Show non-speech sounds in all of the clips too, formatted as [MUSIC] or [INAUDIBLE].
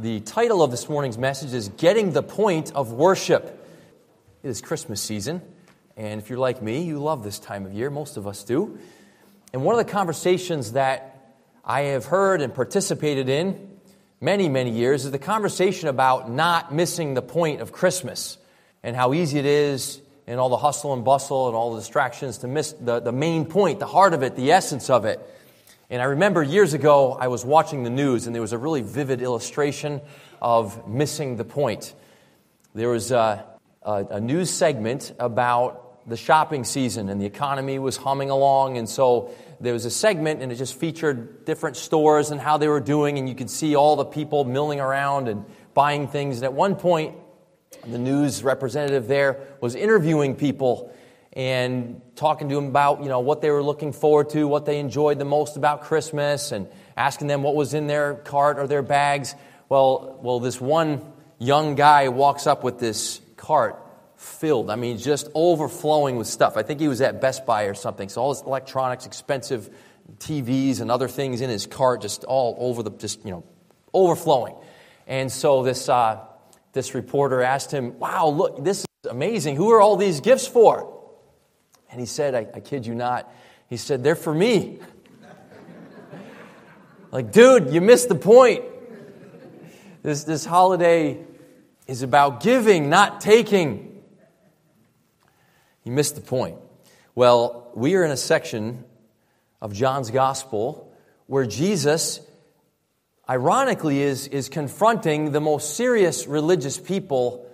The title of this morning's message is Getting the Point of Worship. It is Christmas season, and if you're like me, you love this time of year. Most of us do. And one of the conversations that I have heard and participated in many, many years is the conversation about not missing the point of Christmas and how easy it is in all the hustle and bustle and all the distractions to miss the, the main point, the heart of it, the essence of it. And I remember years ago, I was watching the news, and there was a really vivid illustration of missing the point. There was a, a, a, news segment about the shopping season, and the economy was humming along. And so there was a segment, and it just featured different stores and how they were doing, and you could see all the people milling around and buying things. And at one point, the news representative there was interviewing people and talking to them about you know what they were looking forward to, what they enjoyed the most about Christmas, and asking them what was in their cart or their bags. Well, well, this one young guy walks up with this cart filled. I mean, just overflowing with stuff. I think he was at Best Buy or something. So all his electronics, expensive TVs, and other things in his cart, just all over the, just you know, overflowing. And so this uh, this reporter asked him, "Wow, look, this is amazing. Who are all these gifts for?" And he said, I, I kid you not, he said, They're for me. like, dude, you missed the point. This, this holiday is about giving, not taking. You missed the point. Well, we are in a section of John's gospel where Jesus, ironically, is, is confronting the most serious religious people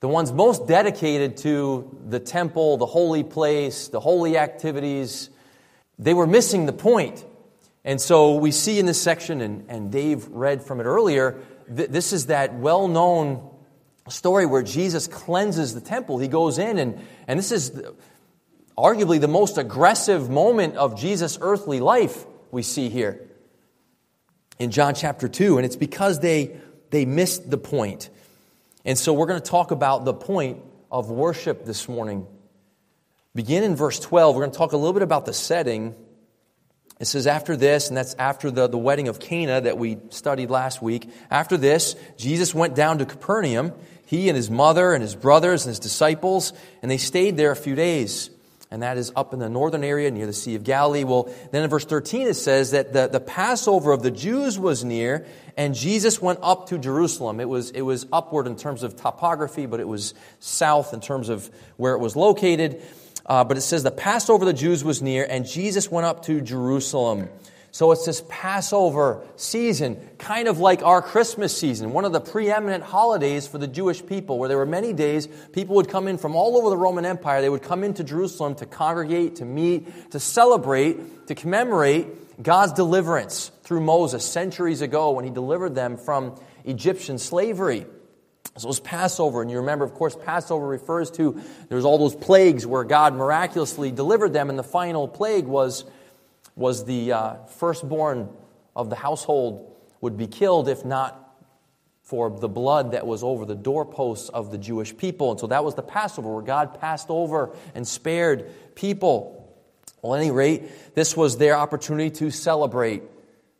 the ones most dedicated to the temple, the holy place, the holy activities, they were missing the point. And so we see in this section, and, and Dave read from it earlier, th- this is that well known story where Jesus cleanses the temple. He goes in, and, and this is arguably the most aggressive moment of Jesus' earthly life we see here in John chapter 2. And it's because they, they missed the point. And so we're going to talk about the point of worship this morning. Begin in verse 12. We're going to talk a little bit about the setting. It says, after this, and that's after the, the wedding of Cana that we studied last week. After this, Jesus went down to Capernaum, he and his mother and his brothers and his disciples, and they stayed there a few days and that is up in the northern area near the Sea of Galilee. Well, then in verse 13 it says that the, the Passover of the Jews was near, and Jesus went up to Jerusalem. It was, it was upward in terms of topography, but it was south in terms of where it was located. Uh, but it says the Passover of the Jews was near, and Jesus went up to Jerusalem. So it's this Passover season, kind of like our Christmas season, one of the preeminent holidays for the Jewish people, where there were many days people would come in from all over the Roman Empire. They would come into Jerusalem to congregate, to meet, to celebrate, to commemorate God's deliverance through Moses centuries ago when he delivered them from Egyptian slavery. So it was Passover, and you remember, of course, Passover refers to there's all those plagues where God miraculously delivered them, and the final plague was was the uh, firstborn of the household would be killed if not for the blood that was over the doorposts of the Jewish people. And so that was the Passover where God passed over and spared people. Well, at any rate, this was their opportunity to celebrate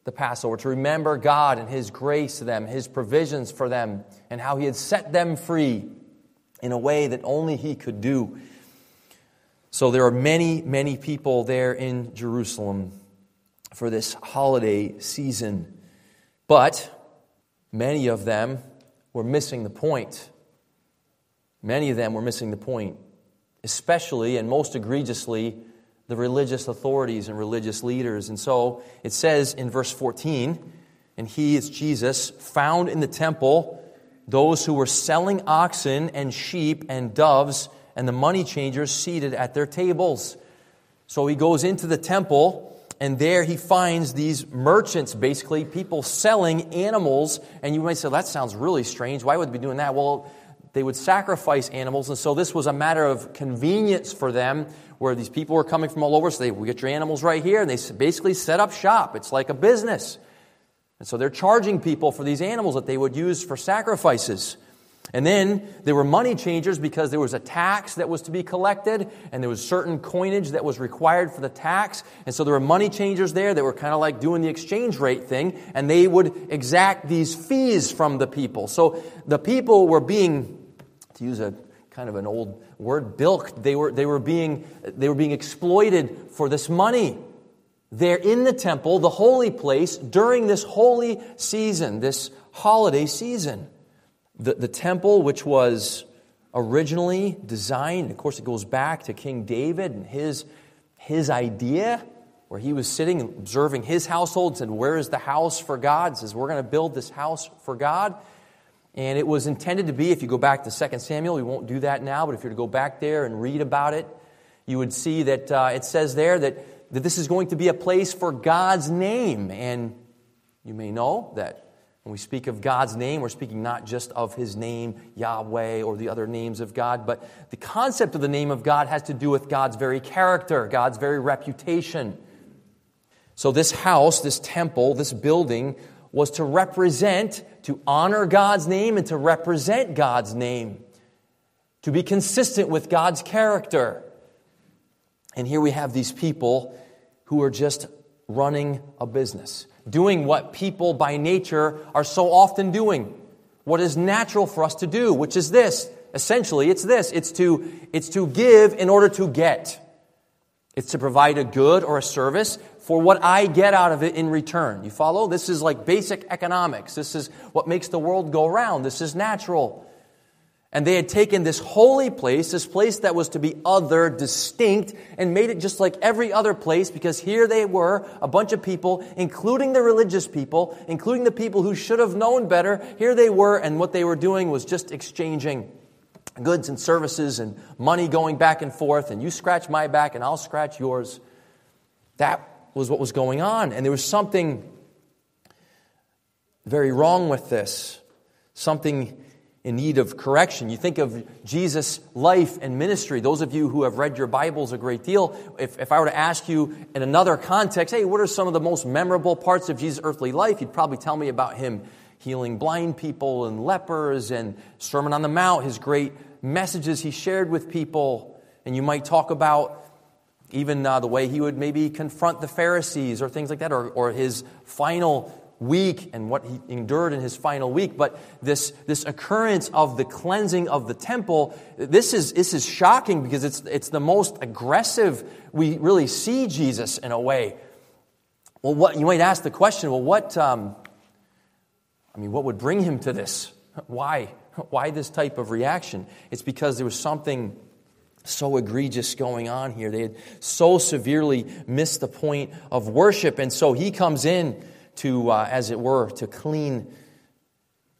the Passover, to remember God and His grace to them, His provisions for them, and how He had set them free in a way that only He could do. So there are many, many people there in Jerusalem for this holiday season. But many of them were missing the point. Many of them were missing the point, especially and most egregiously the religious authorities and religious leaders. And so it says in verse 14, and he is Jesus, found in the temple those who were selling oxen and sheep and doves and the money changers seated at their tables. So he goes into the temple, and there he finds these merchants, basically, people selling animals. And you might say, that sounds really strange. Why would they be doing that? Well, they would sacrifice animals, and so this was a matter of convenience for them, where these people were coming from all over. So they get your animals right here, and they basically set up shop. It's like a business. And so they're charging people for these animals that they would use for sacrifices. And then there were money changers because there was a tax that was to be collected, and there was certain coinage that was required for the tax. And so there were money changers there that were kind of like doing the exchange rate thing, and they would exact these fees from the people. So the people were being, to use a kind of an old word, bilked. They were, they were, being, they were being exploited for this money. They're in the temple, the holy place, during this holy season, this holiday season. The, the temple, which was originally designed, of course, it goes back to King David and his, his idea, where he was sitting and observing his household and said, Where is the house for God? He says, We're going to build this house for God. And it was intended to be, if you go back to 2 Samuel, we won't do that now, but if you were to go back there and read about it, you would see that uh, it says there that, that this is going to be a place for God's name. And you may know that when we speak of God's name, we're speaking not just of his name, Yahweh, or the other names of God, but the concept of the name of God has to do with God's very character, God's very reputation. So, this house, this temple, this building was to represent, to honor God's name, and to represent God's name, to be consistent with God's character. And here we have these people who are just running a business doing what people by nature are so often doing, what is natural for us to do, which is this. Essentially, it's this it's to, it's to give in order to get. It's to provide a good or a service for what I get out of it in return. You follow? This is like basic economics. This is what makes the world go round. This is natural. And they had taken this holy place, this place that was to be other, distinct, and made it just like every other place because here they were, a bunch of people, including the religious people, including the people who should have known better. Here they were, and what they were doing was just exchanging goods and services and money going back and forth, and you scratch my back and I'll scratch yours. That was what was going on. And there was something very wrong with this. Something in need of correction. You think of Jesus' life and ministry. Those of you who have read your Bibles a great deal, if, if I were to ask you in another context, hey, what are some of the most memorable parts of Jesus' earthly life? You'd probably tell me about him healing blind people and lepers and Sermon on the Mount, his great messages he shared with people. And you might talk about even uh, the way he would maybe confront the Pharisees or things like that, or, or his final week and what he endured in his final week. But this, this occurrence of the cleansing of the temple, this is, this is shocking because it's, it's the most aggressive we really see Jesus in a way. Well, what, you might ask the question, well, what, um, I mean, what would bring him to this? [LAUGHS] Why? [LAUGHS] Why this type of reaction? It's because there was something so egregious going on here. They had so severely missed the point of worship. And so he comes in to, uh, as it were, to clean,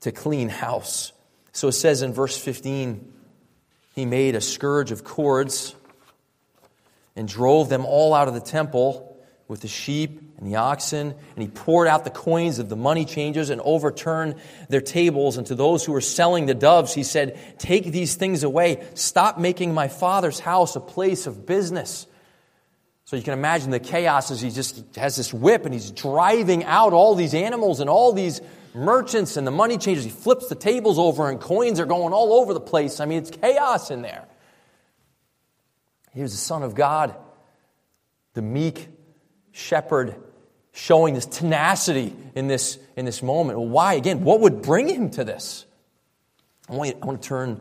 to clean house. So it says in verse 15, he made a scourge of cords and drove them all out of the temple with the sheep and the oxen, and he poured out the coins of the money changers and overturned their tables. And to those who were selling the doves, he said, Take these things away. Stop making my father's house a place of business. So you can imagine the chaos as he just has this whip and he's driving out all these animals and all these merchants and the money changers. He flips the tables over and coins are going all over the place. I mean, it's chaos in there. Here's the Son of God, the meek shepherd, showing this tenacity in this, in this moment. Why? Again, what would bring him to this? I want, I want to turn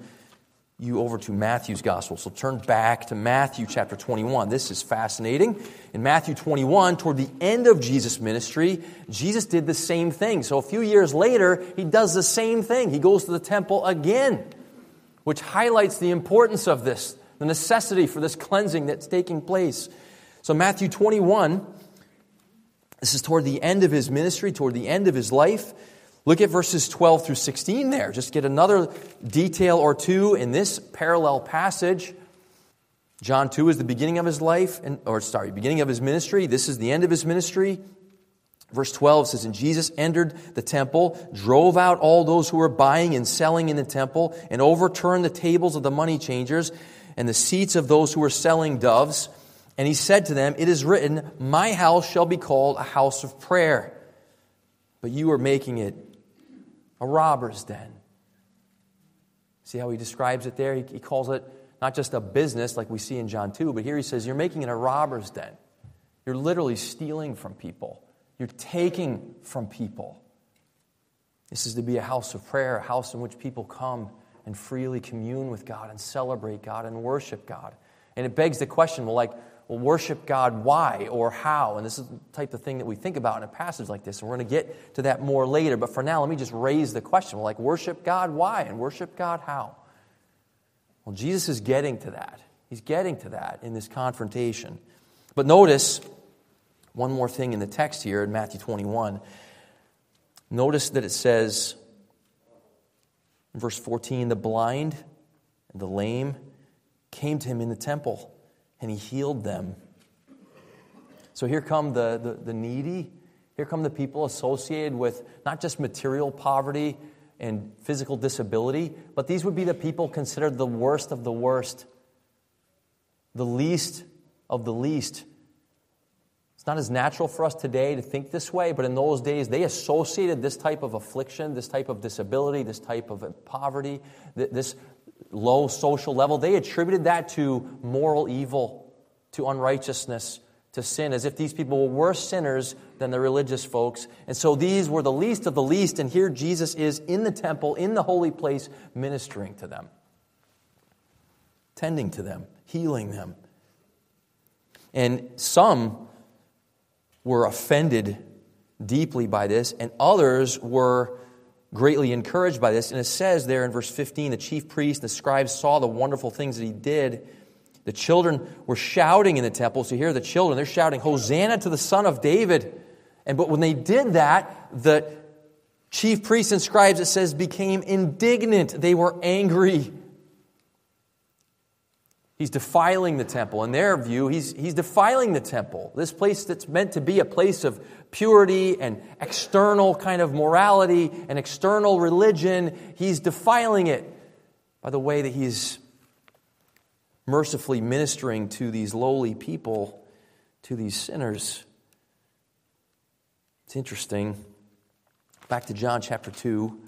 you over to Matthew's gospel. So turn back to Matthew chapter 21. This is fascinating. In Matthew 21, toward the end of Jesus' ministry, Jesus did the same thing. So a few years later, he does the same thing. He goes to the temple again, which highlights the importance of this, the necessity for this cleansing that's taking place. So Matthew 21, this is toward the end of his ministry, toward the end of his life. Look at verses 12 through 16 there. Just get another detail or two in this parallel passage. John 2 is the beginning of his life, and, or sorry, beginning of his ministry. This is the end of his ministry. Verse 12 says, And Jesus entered the temple, drove out all those who were buying and selling in the temple, and overturned the tables of the money changers and the seats of those who were selling doves. And he said to them, It is written, My house shall be called a house of prayer, but you are making it a robber's den. See how he describes it there? He, he calls it not just a business like we see in John 2, but here he says, You're making it a robber's den. You're literally stealing from people, you're taking from people. This is to be a house of prayer, a house in which people come and freely commune with God and celebrate God and worship God. And it begs the question well, like, well, worship God, why or how? And this is the type of thing that we think about in a passage like this. And we're going to get to that more later. But for now, let me just raise the question well, like, worship God, why? And worship God, how? Well, Jesus is getting to that. He's getting to that in this confrontation. But notice one more thing in the text here in Matthew 21. Notice that it says in verse 14 the blind and the lame came to him in the temple, and he healed them. So here come the, the, the needy. Here come the people associated with not just material poverty and physical disability, but these would be the people considered the worst of the worst, the least of the least. It's not as natural for us today to think this way, but in those days, they associated this type of affliction, this type of disability, this type of poverty, this low social level. They attributed that to moral evil, to unrighteousness, to sin, as if these people were worse sinners than the religious folks. And so these were the least of the least, and here Jesus is in the temple, in the holy place, ministering to them, tending to them, healing them. And some were offended deeply by this, and others were greatly encouraged by this. And it says there in verse 15 the chief priests and the scribes saw the wonderful things that he did the children were shouting in the temple. So here are the children. They're shouting, Hosanna to the Son of David. And but when they did that, the chief priests and scribes, it says, became indignant. They were angry. He's defiling the temple. In their view, he's, he's defiling the temple. This place that's meant to be a place of purity and external kind of morality and external religion, he's defiling it by the way that he's mercifully ministering to these lowly people, to these sinners. It's interesting. Back to John chapter 2.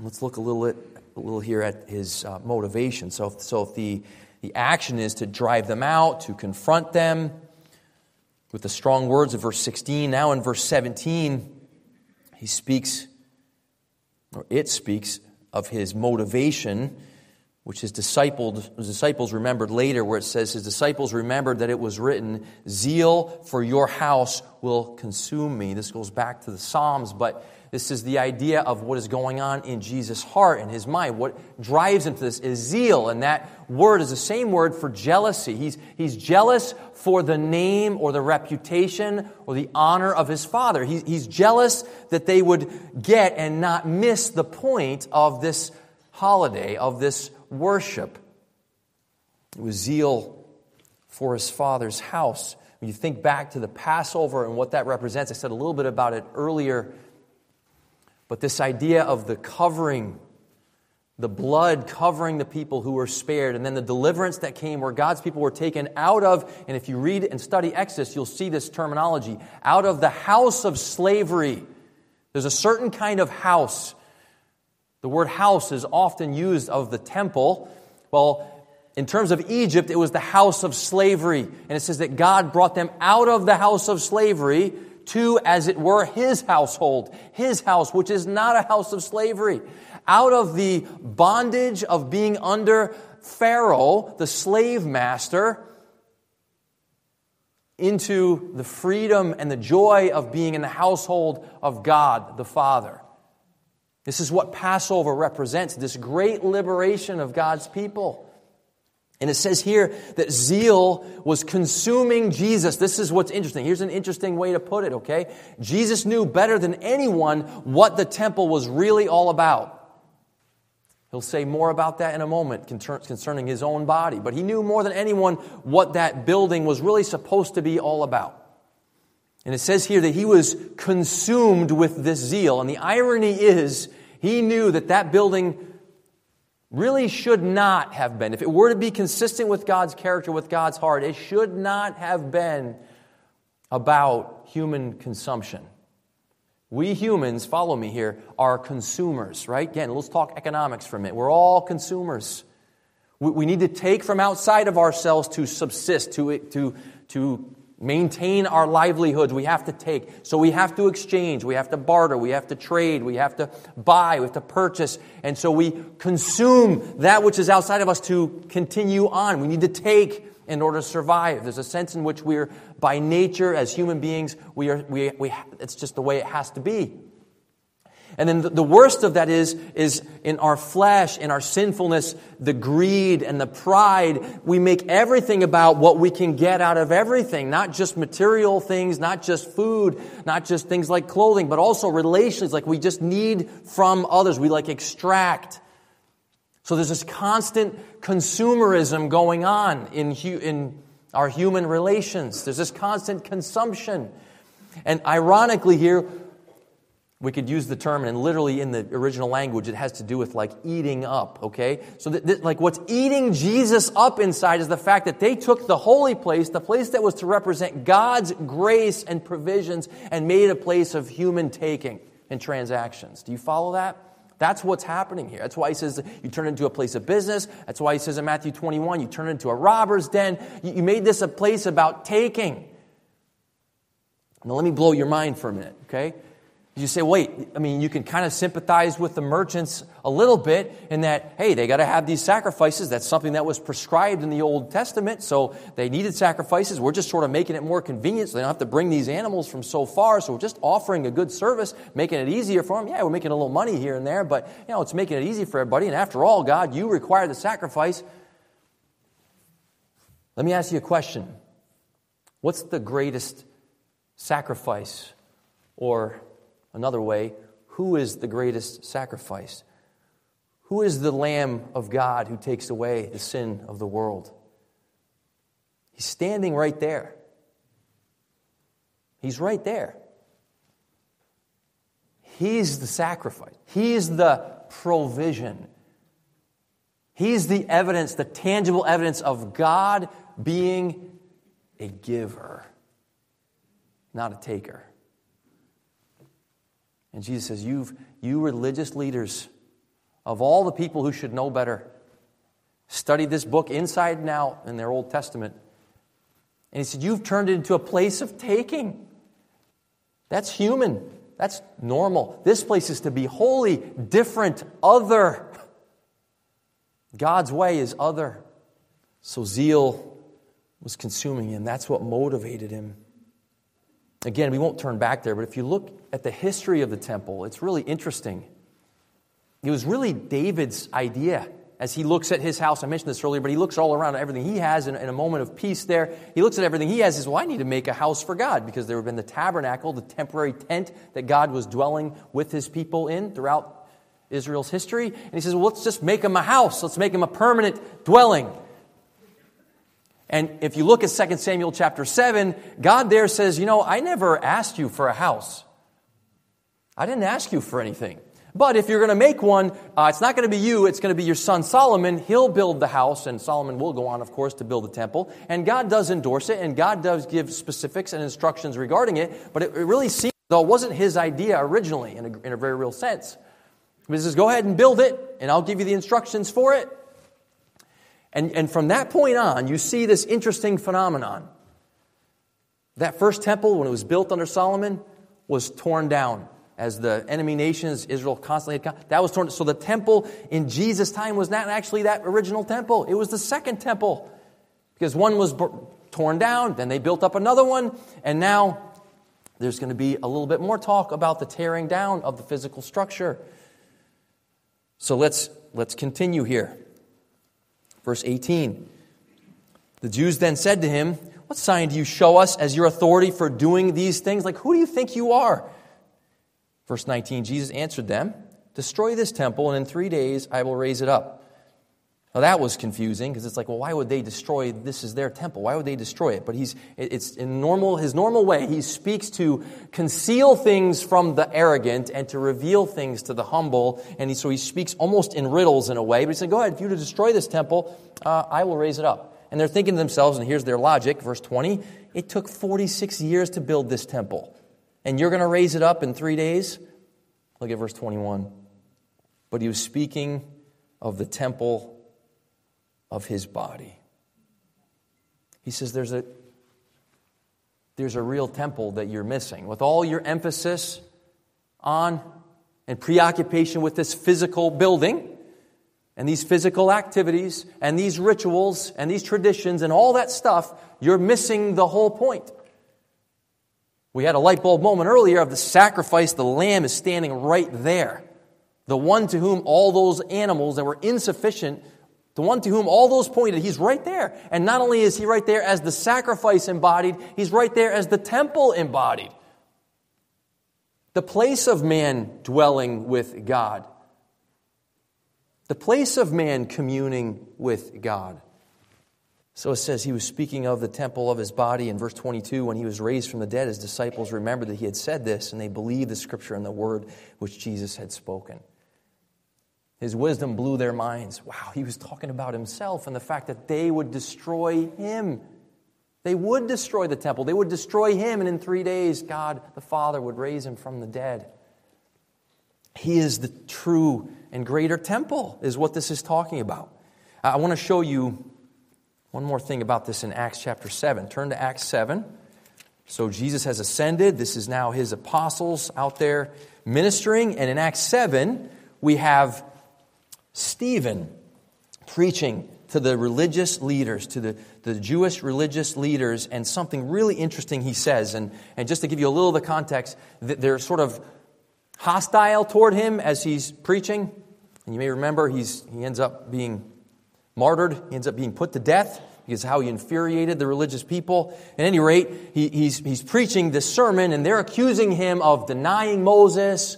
Let's look a little, a little here at his uh, motivation. So, so if the, the action is to drive them out, to confront them with the strong words of verse 16, now in verse 17, he speaks, or it speaks, of his motivation which his disciples, his disciples remembered later, where it says, His disciples remembered that it was written, Zeal for your house will consume me. This goes back to the Psalms, but this is the idea of what is going on in Jesus' heart and his mind. What drives him to this is zeal, and that word is the same word for jealousy. He's, he's jealous for the name or the reputation or the honor of his father. He, he's jealous that they would get and not miss the point of this holiday, of this worship. It was zeal for his father's house. When you think back to the Passover and what that represents, I said a little bit about it earlier. But this idea of the covering, the blood covering the people who were spared, and then the deliverance that came where God's people were taken out of, and if you read and study Exodus, you'll see this terminology out of the house of slavery. There's a certain kind of house the word house is often used of the temple. Well, in terms of Egypt, it was the house of slavery. And it says that God brought them out of the house of slavery to, as it were, his household, his house, which is not a house of slavery. Out of the bondage of being under Pharaoh, the slave master, into the freedom and the joy of being in the household of God the Father. This is what Passover represents this great liberation of God's people. And it says here that zeal was consuming Jesus. This is what's interesting. Here's an interesting way to put it, okay? Jesus knew better than anyone what the temple was really all about. He'll say more about that in a moment concerning his own body. But he knew more than anyone what that building was really supposed to be all about. And it says here that he was consumed with this zeal. And the irony is, he knew that that building really should not have been. If it were to be consistent with God's character, with God's heart, it should not have been about human consumption. We humans, follow me here, are consumers, right? Again, let's talk economics for a minute. We're all consumers. We, we need to take from outside of ourselves to subsist, to, to, to maintain our livelihoods. We have to take. So we have to exchange. We have to barter. We have to trade. We have to buy. We have to purchase. And so we consume that which is outside of us to continue on. We need to take in order to survive. There's a sense in which we're, by nature, as human beings, we are, we, we, it's just the way it has to be. And then the, worst of that is, is in our flesh, in our sinfulness, the greed and the pride, we make everything about what we can get out of everything. Not just material things, not just food, not just things like clothing, but also relations, like we just need from others. We like extract. So there's this constant consumerism going on in, in our human relations. There's this constant consumption. And ironically, here, we could use the term, and literally in the original language, it has to do with like eating up, okay? So, like, what's eating Jesus up inside is the fact that they took the holy place, the place that was to represent God's grace and provisions, and made it a place of human taking and transactions. Do you follow that? That's what's happening here. That's why he says you turn it into a place of business. That's why he says in Matthew 21, you turn it into a robber's den. You made this a place about taking. Now, let me blow your mind for a minute, okay? You say, wait, I mean, you can kind of sympathize with the merchants a little bit in that, hey, they got to have these sacrifices. That's something that was prescribed in the Old Testament, so they needed sacrifices. We're just sort of making it more convenient so they don't have to bring these animals from so far. So we're just offering a good service, making it easier for them. Yeah, we're making a little money here and there, but, you know, it's making it easy for everybody. And after all, God, you require the sacrifice. Let me ask you a question What's the greatest sacrifice or Another way, who is the greatest sacrifice? Who is the Lamb of God who takes away the sin of the world? He's standing right there. He's right there. He's the sacrifice, He's the provision. He's the evidence, the tangible evidence of God being a giver, not a taker. And Jesus says, You've, You religious leaders, of all the people who should know better, studied this book inside and out in their Old Testament. And he said, You've turned it into a place of taking. That's human. That's normal. This place is to be holy, different, other. God's way is other. So zeal was consuming him. That's what motivated him. Again, we won't turn back there, but if you look at the history of the temple, it's really interesting. It was really David's idea as he looks at his house. I mentioned this earlier, but he looks all around at everything he has in, in, a moment of peace there. He looks at everything he has and says, Well, I need to make a house for God because there had been the tabernacle, the temporary tent that God was dwelling with his people in throughout Israel's history. And he says, Well, let's just make him a house. Let's make him a permanent dwelling. And if you look at 2 Samuel chapter 7, God there says, You know, I never asked you for a house. I didn't ask you for anything. But if you're going to make one, uh, it's not going to be you, it's going to be your son Solomon. He'll build the house, and Solomon will go on, of course, to build the temple. And God does endorse it, and God does give specifics and instructions regarding it, but it, it really seems though it wasn't his idea originally in a, in a very real sense. He says, Go ahead and build it, and I'll give you the instructions for it. And, and from that point on, you see this interesting phenomenon. That first temple, when it was built under Solomon, was torn down as the enemy nations, Israel constantly had. That was torn. So the temple in Jesus' time was not actually that original temple. It was the second temple. Because one was torn down, then they built up another one, and now there's going to be a little bit more talk about the tearing down of the physical structure. So let's, let's continue here. Verse 18. The Jews then said to him, What sign do you show us as your authority for doing these things? Like, who do you think you are? Verse 19 Jesus answered them, Destroy this temple, and in three days I will raise it up. Now that was confusing because it's like, well, why would they destroy? This is their temple. Why would they destroy it? But he's, it's in normal, his normal way. He speaks to conceal things from the arrogant and to reveal things to the humble. And he, so he speaks almost in riddles in a way. But he said, go ahead, if you to destroy this temple, uh, I will raise it up. And they're thinking to themselves, and here's their logic, verse 20, it took 46 years to build this temple. and you're going to raise it up in three days? Look at verse 21. But he was speaking of the temple of his body. He says there's a, there's a real temple that you're missing. With all your emphasis on and preoccupation with this physical building and these physical activities and these rituals and these traditions and all that stuff, you're missing the whole point. We had a light bulb moment earlier of the sacrifice. The lamb is standing right there. The one to whom all those animals that were insufficient, the one to whom all those pointed, he's right there. And not only is he right there as the sacrifice embodied, he's right there as the temple embodied. The place of man dwelling with God. The place of man communing with God. So it says he was speaking of the temple of his body in verse 22 when he was raised from the dead. His disciples remembered that he had said this and they believed the scripture and the word which Jesus had spoken. His wisdom blew their minds. Wow, he was talking about himself and the fact that they would destroy him. They would destroy the temple. They would destroy him, and in three days, God the Father would raise him from the dead. He is the true and greater temple, is what this is talking about. I want to show you one more thing about this in Acts chapter 7. Turn to Acts 7. So Jesus has ascended. This is now his apostles out there ministering. And in Acts 7, we have Stephen preaching to the religious leaders, to the, the Jewish religious leaders, and something really interesting he says. And, and just to give you a little of the context, they're sort of hostile toward him as he's preaching. And you may remember he's, he ends up being martyred. He ends up being put to death because how he infuriated the religious people. At any rate, he, he's, he's preaching this sermon, and they're accusing him of denying Moses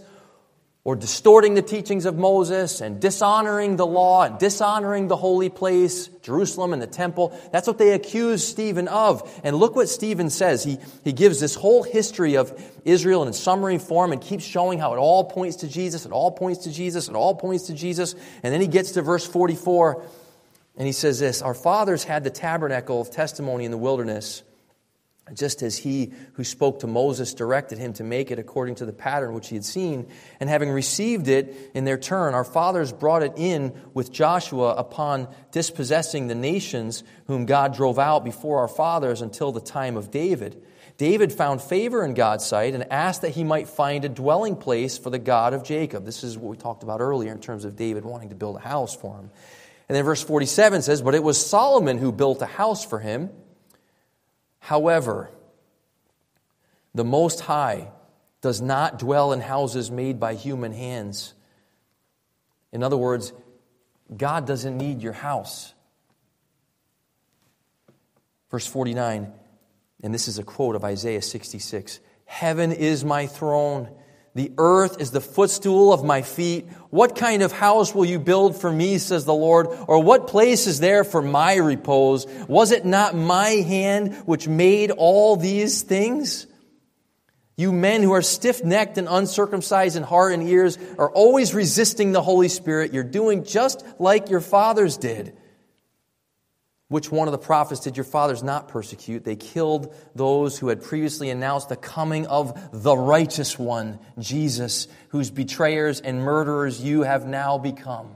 or distorting the teachings of Moses and dishonoring the law and dishonoring the holy place, Jerusalem and the temple. That's what they accuse Stephen of. And look what Stephen says. He, he gives this whole history of Israel in summary form and keeps showing how it all points to Jesus, it all points to Jesus, it all points to Jesus. And then he gets to verse 44 and he says this Our fathers had the tabernacle of testimony in the wilderness, just as he who spoke to Moses directed him to make it according to the pattern which he had seen. And having received it in their turn, our fathers brought it in with Joshua upon dispossessing the nations whom God drove out before our fathers until the time of David. David found favor in God's sight and asked that he might find a dwelling place for the God of Jacob. This is what we talked about earlier in terms of David wanting to build a house for him. And then verse 47 says, But it was Solomon who built a house for him. However, the Most High does not dwell in houses made by human hands. In other words, God doesn't need your house. Verse 49, and this is a quote of Isaiah 66 Heaven is my throne the earth is the footstool of my feet. What kind of house will you build for me, says the Lord? Or what place is there for my repose? Was it not my hand which made all these things? You men who are stiff necked and uncircumcised in heart and ears are always resisting the Holy Spirit. You're doing just like your fathers did. Which one of the prophets did your fathers not persecute? They killed those who had previously announced the coming of the righteous one, Jesus, whose betrayers and murderers you have now become.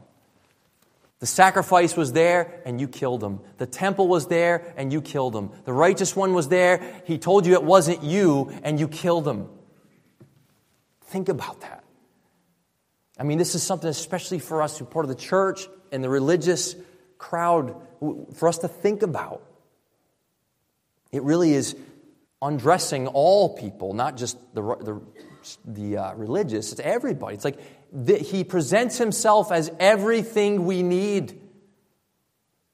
The sacrifice was there and you killed him. The temple was there and you killed him. The righteous one was there. He told you it wasn't you and you killed him. Think about that. I mean, this is something especially for us who are part of the church and the religious crowd for us to think about. It really is undressing all people, not just the, the, the uh, religious, it's everybody. It's like the, he presents himself as everything we need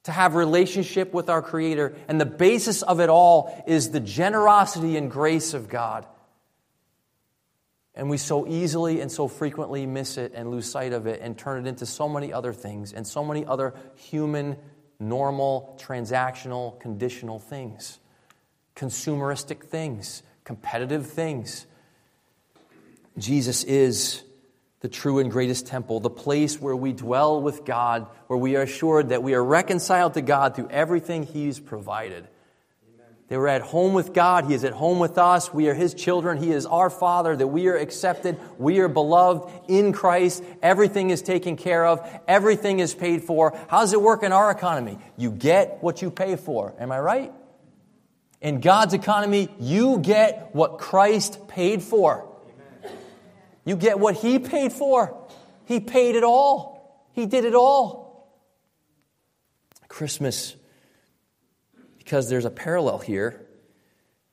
to have relationship with our creator and the basis of it all is the generosity and grace of god and we so easily and so frequently miss it and lose sight of it and turn it into so many other things and so many other human, normal, transactional, conditional things, consumeristic things, competitive things. Jesus is the true and greatest temple, the place where we dwell with God, where we are assured that we are reconciled to God through everything He's provided. They were at home with God. He is at home with us. We are His children. He is our Father, that we are accepted. We are beloved in Christ. Everything is taken care of. Everything is paid for. How does it work in our economy? You get what you pay for. Am I right? In God's economy, you get what Christ paid for. You get what He paid for. He paid it all. He did it all. Christmas because there's a parallel here.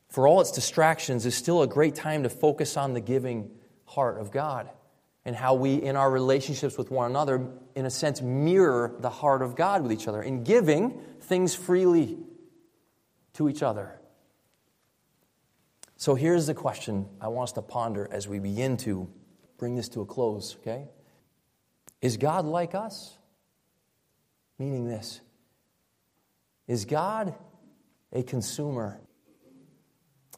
For all its distractions, is still a great time to focus on the giving heart of God and how we, in our relationships with one another, in a sense, mirror the heart of God with each other in giving things freely to each other. So here's the question I want us to ponder as we begin to bring this to a close, okay? Is God like us? Meaning this Is God a consumer.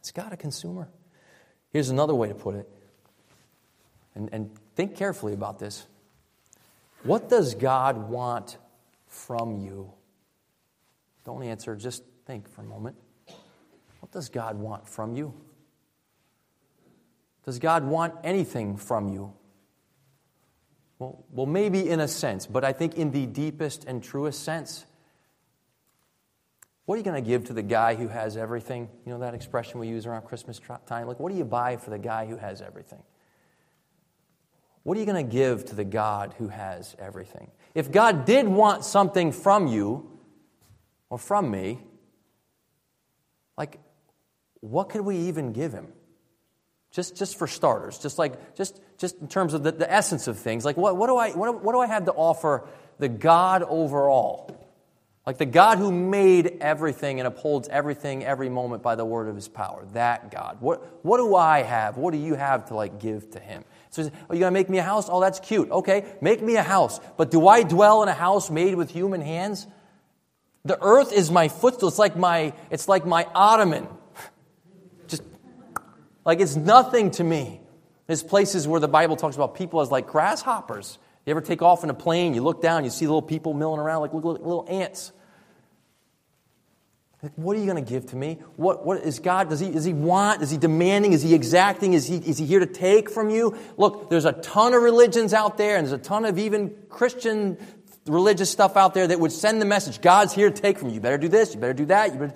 Is God a consumer? Here's another way to put it. And, and think carefully about this. What does God want from you? Don't answer, just think for a moment. What does God want from you? Does God want anything from you? Well, well, maybe in a sense, but I think in the deepest and truest sense, what are you going to give to the guy who has everything? You know that expression we use around Christmas time? Like, what do you buy for the guy who has everything? What are you going to give to the God who has everything? If God did want something from you or from me, like, what could we even give him? Just, just for starters, just like, just, just in terms of the, the essence of things, like, what, what, do I, what, what do I have to offer the God overall? Like the God who made everything and upholds everything every moment by the word of his power. That God. What, what do I have? What do you have to like give to him? So, oh, you gonna make me a house? Oh, that's cute. Okay, make me a house. But do I dwell in a house made with human hands? The earth is my footstool. It's like my, it's like my ottoman. [LAUGHS] Just like it's nothing to me. There's places where the Bible talks about people as like grasshoppers. You ever take off in a plane, you look down, you see little people milling around like little, little ants. Like, what are you going to give to me? What, what is God? Does he, does he want? Is he demanding? Is he exacting? Is he, is he here to take from you? Look, there's a ton of religions out there, and there's a ton of even Christian religious stuff out there that would send the message God's here to take from you. You better do this, you better do that. You Better...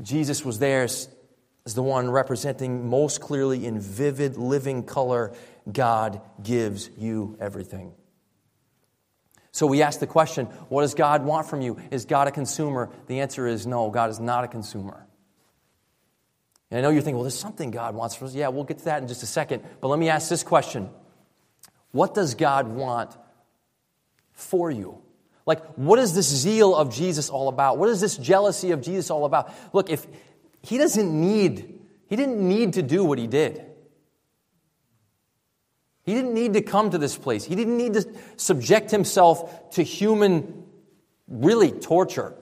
Jesus was there as the one representing most clearly in vivid, living color God gives you everything. So we ask the question what does God want from you? Is God a consumer? The answer is no, God is not a consumer. And I know you're thinking, well, there's something God wants from us. Yeah, we'll get to that in just a second. But let me ask this question What does God want for you? Like, what is this zeal of Jesus all about? What is this jealousy of Jesus all about? Look, if he doesn't need, he didn't need to do what he did. He didn't need to come to this place. He didn't need to subject himself to human, really, torture.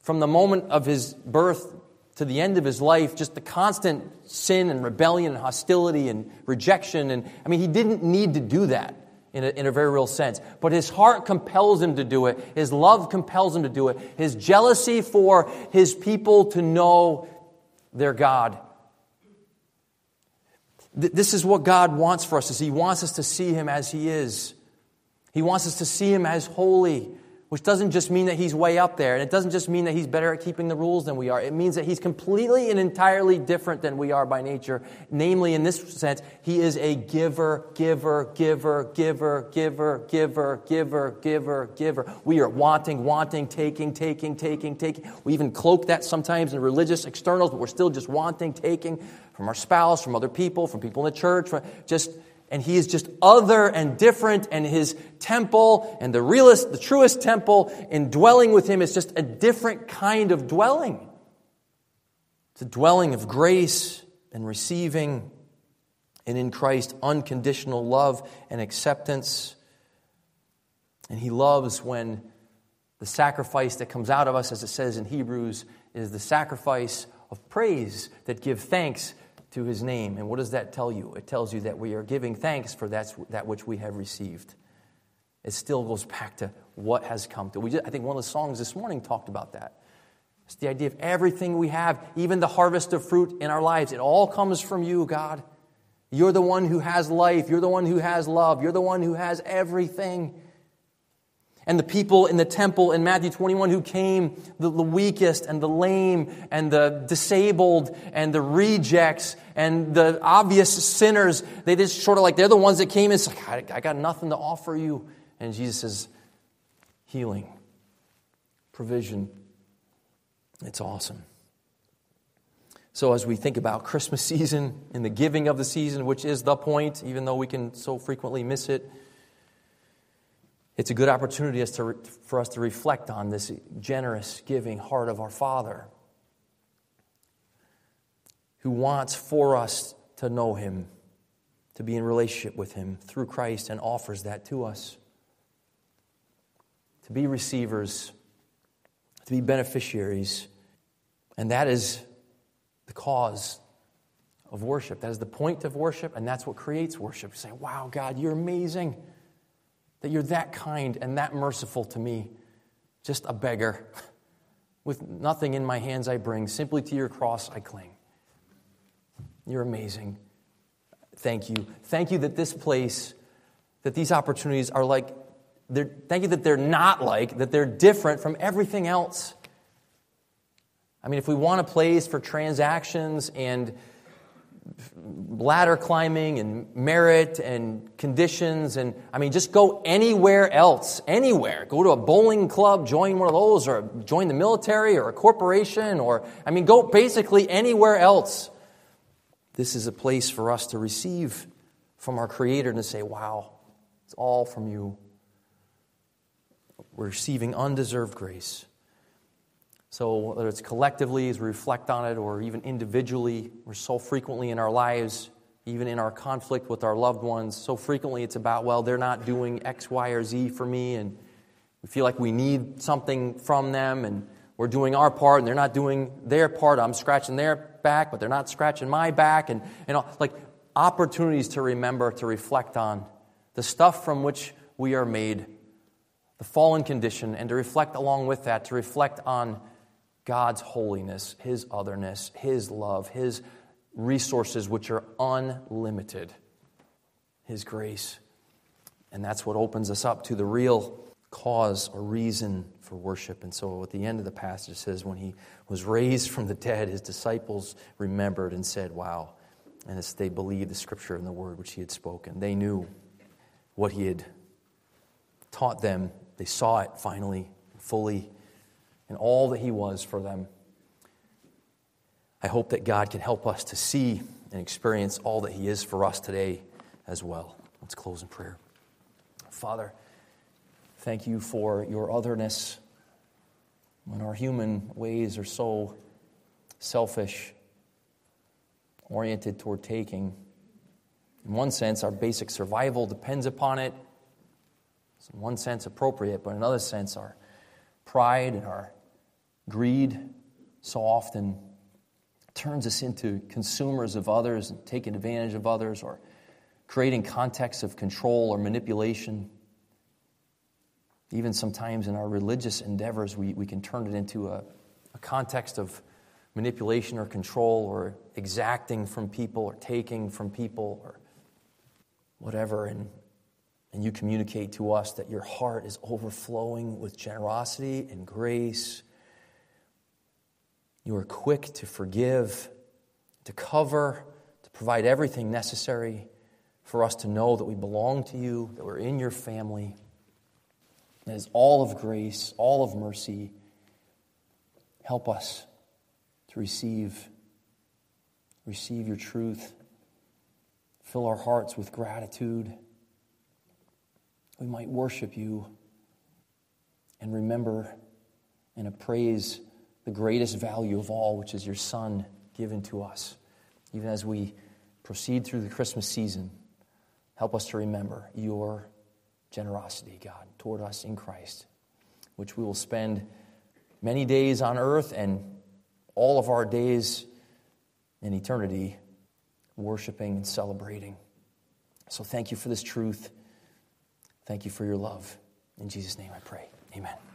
From the moment of his birth to the end of his life, just the constant sin and rebellion and hostility and rejection. And I mean, he didn't need to do that in a, in a very real sense. But his heart compels him to do it. His love compels him to do it. His jealousy for his people to know their God this is what God wants for us is he wants us to see him as he is. He wants us to see him as holy, which doesn't just mean that he's way up there, and it doesn't just mean that he's better at keeping the rules than we are. It means that he's completely and entirely different than we are by nature. Namely, in this sense, he is a giver, giver, giver, giver, giver, giver, giver, giver, giver. We are wanting, wanting, taking, taking, taking, taking. We even cloak that sometimes in religious externals, but we're still just wanting, taking from our spouse, from other people, from people in the church, just and he is just other and different and his temple and the realest the truest temple in dwelling with him is just a different kind of dwelling. It's a dwelling of grace and receiving and in Christ unconditional love and acceptance. And he loves when the sacrifice that comes out of us as it says in Hebrews is the sacrifice of praise that give thanks to his name. And what does that tell you? It tells you that we are giving thanks for that, that which we have received. It still goes back to what has come to. We just, I think one of the songs this morning talked about that. It's the idea of everything we have, even the harvest of fruit in our lives. It all comes from you, God. You're the one who has life. You're the one who has love. You're the one who has everything. And the people in the temple in Matthew 21 who came, the, the, weakest and the lame and the disabled and the rejects and the obvious sinners, they just sort of like, they're the ones that came and said, I, I got nothing to offer you. And Jesus says, healing, provision. It's awesome. So, as we think about Christmas [LAUGHS] season and the giving of the season, which is the point, even though we can so frequently miss it, it's a good opportunity for us to reflect on this generous, giving heart of our Father who wants for us to know Him, to be in relationship with Him through Christ, and offers that to us. To be receivers, to be beneficiaries. And that is the cause of worship. That is the point of worship, and that's what creates worship. You say, Wow, God, you're amazing that you're that kind and that merciful to me, just a beggar. With nothing in my hands I bring, simply to your cross I cling. You're amazing. Thank you. Thank you that this place, that these opportunities are like, thank you that they're not like, that they're different from everything else. I mean, if we want a place for transactions and ladder climbing and merit and conditions and i mean just go anywhere else anywhere. Go to a bowling club join one of those or join the military or a corporation or i mean go basically anywhere else. This is a place for us to receive from our creator and to say wow it's all from you. We're receiving undeserved grace so, whether it's collectively as we reflect on it or even individually, we're so frequently in our lives, even in our conflict with our loved ones, so frequently it's about, well, they're not doing X, Y, or Z for me, and we feel like we need something from them, and we're doing our part, and they're not doing their part. I'm scratching their back, but they're not scratching my back, and you know, like opportunities to remember, to reflect on the stuff from which we are made, the fallen condition, and to reflect along with that, to reflect on God's holiness, His otherness, His love, His resources, which are unlimited, His grace. And that's what opens us up to the real cause or reason for worship. And so at the end of the passage, says, when he was raised from the dead, his disciples remembered and said, Wow. And as they believed the scripture and the word which he had spoken, they knew what he had taught them. They saw it finally, fully and all that He was for them. I hope that God can help us to see and experience all that He is for us today as well. Let's close in prayer. Father, thank you for your otherness when our human ways are so selfish, oriented toward taking. In one sense, our basic survival depends upon it. It's in one sense appropriate, but in another sense, our pride and our greed so often turns us into consumers of others and taking advantage of others or creating contexts of control or manipulation. Even sometimes in our religious endeavors, we, we can turn it into a, a context of manipulation or control or exacting from people or taking from people or whatever. And and you communicate to us that your heart is overflowing with generosity and grace. You are quick to forgive, to cover, to provide everything necessary for us to know that we belong to you, that we're in your family. That is all of grace, all of mercy. Help us to receive receive your truth. Fill our hearts with gratitude we might worship you and remember and appraise the greatest value of all, which is your Son given to us. Even as we proceed through the Christmas season, help us to remember your generosity, God, toward us in Christ, which we will spend many days on earth and all of our days in eternity worshiping and celebrating. So thank you for this truth. Thank you for your love. In Jesus' name I pray. Amen.